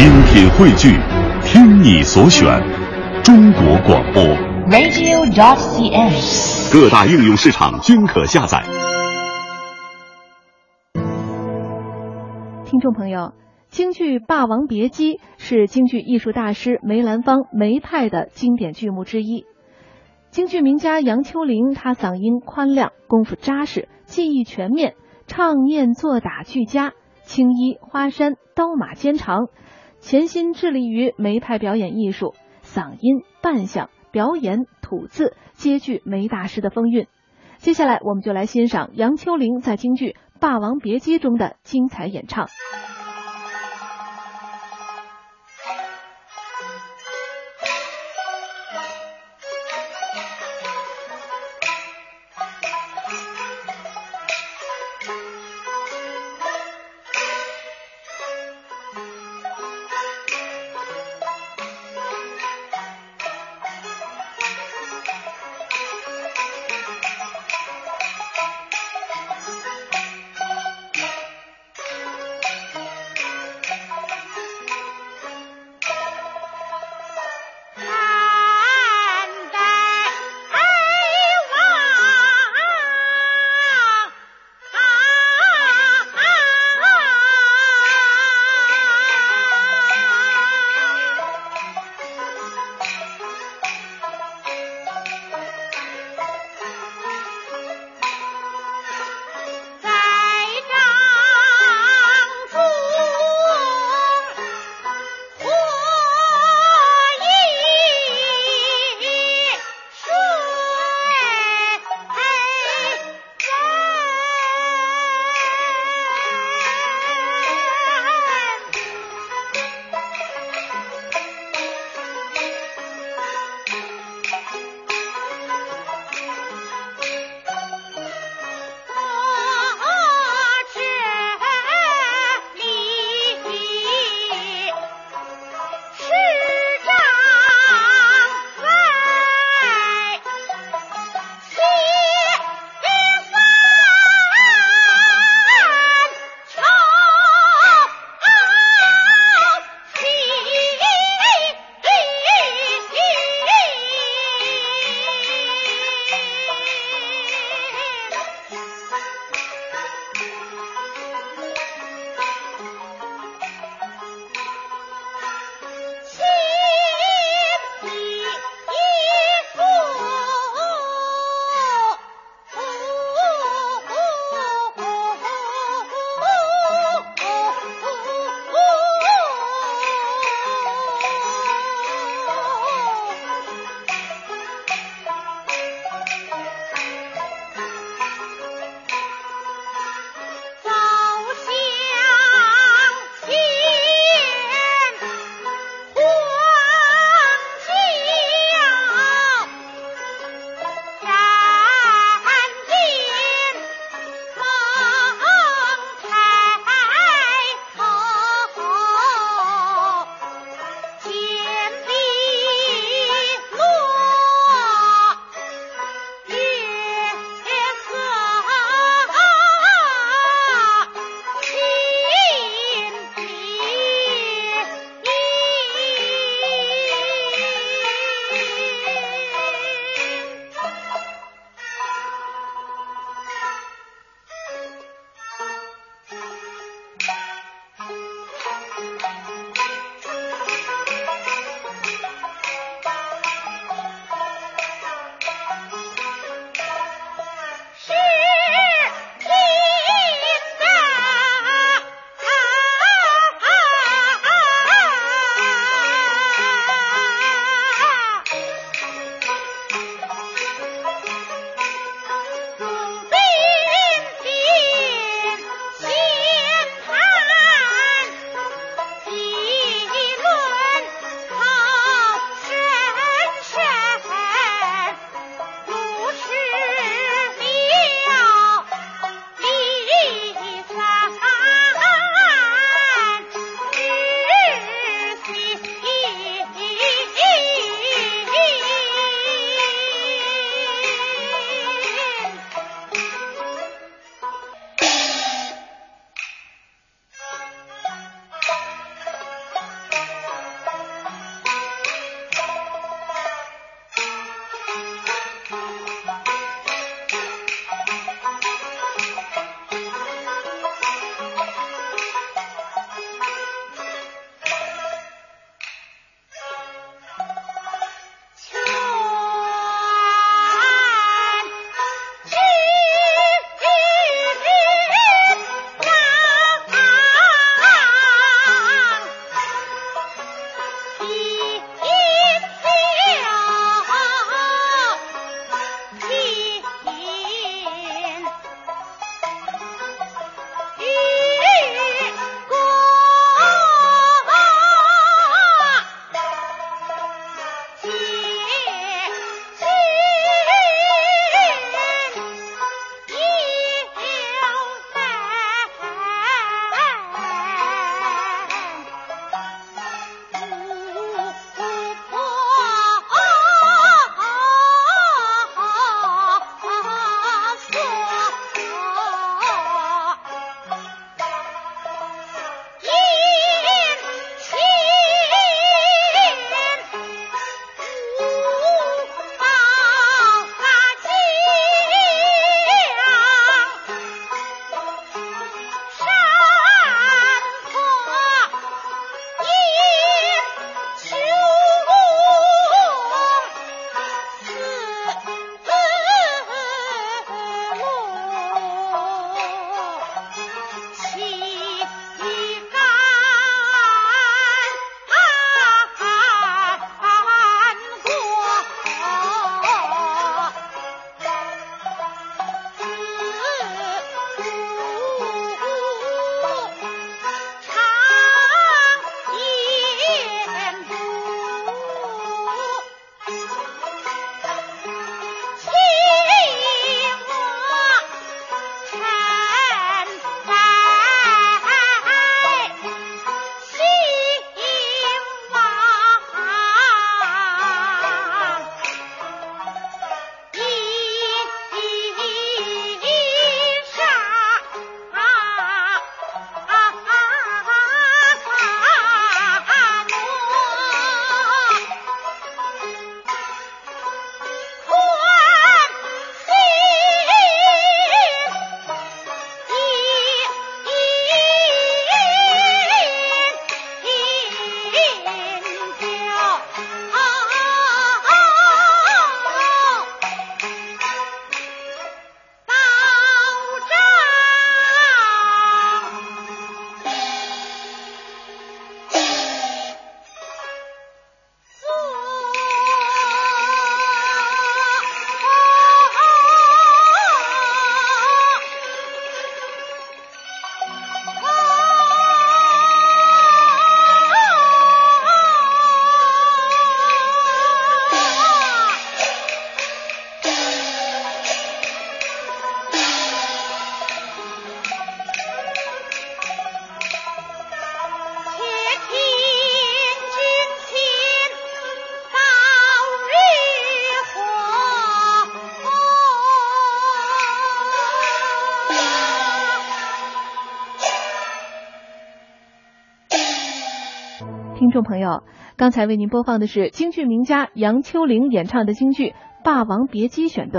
精品汇聚，听你所选，中国广播。radio.cn。各大应用市场均可下载。听众朋友，京剧《霸王别姬》是京剧艺术大师梅兰芳梅派的经典剧目之一。京剧名家杨秋玲，她嗓音宽亮，功夫扎实，技艺全面，唱念做打俱佳，青衣花衫，刀马兼长，潜心致力于梅派表演艺术，嗓音、扮相、表演、吐字皆具梅大师的风韵。接下来，我们就来欣赏杨秋玲在京剧《霸王别姬》中的精彩演唱。听众朋友，刚才为您播放的是京剧名家杨秋玲演唱的京剧《霸王别姬》选段。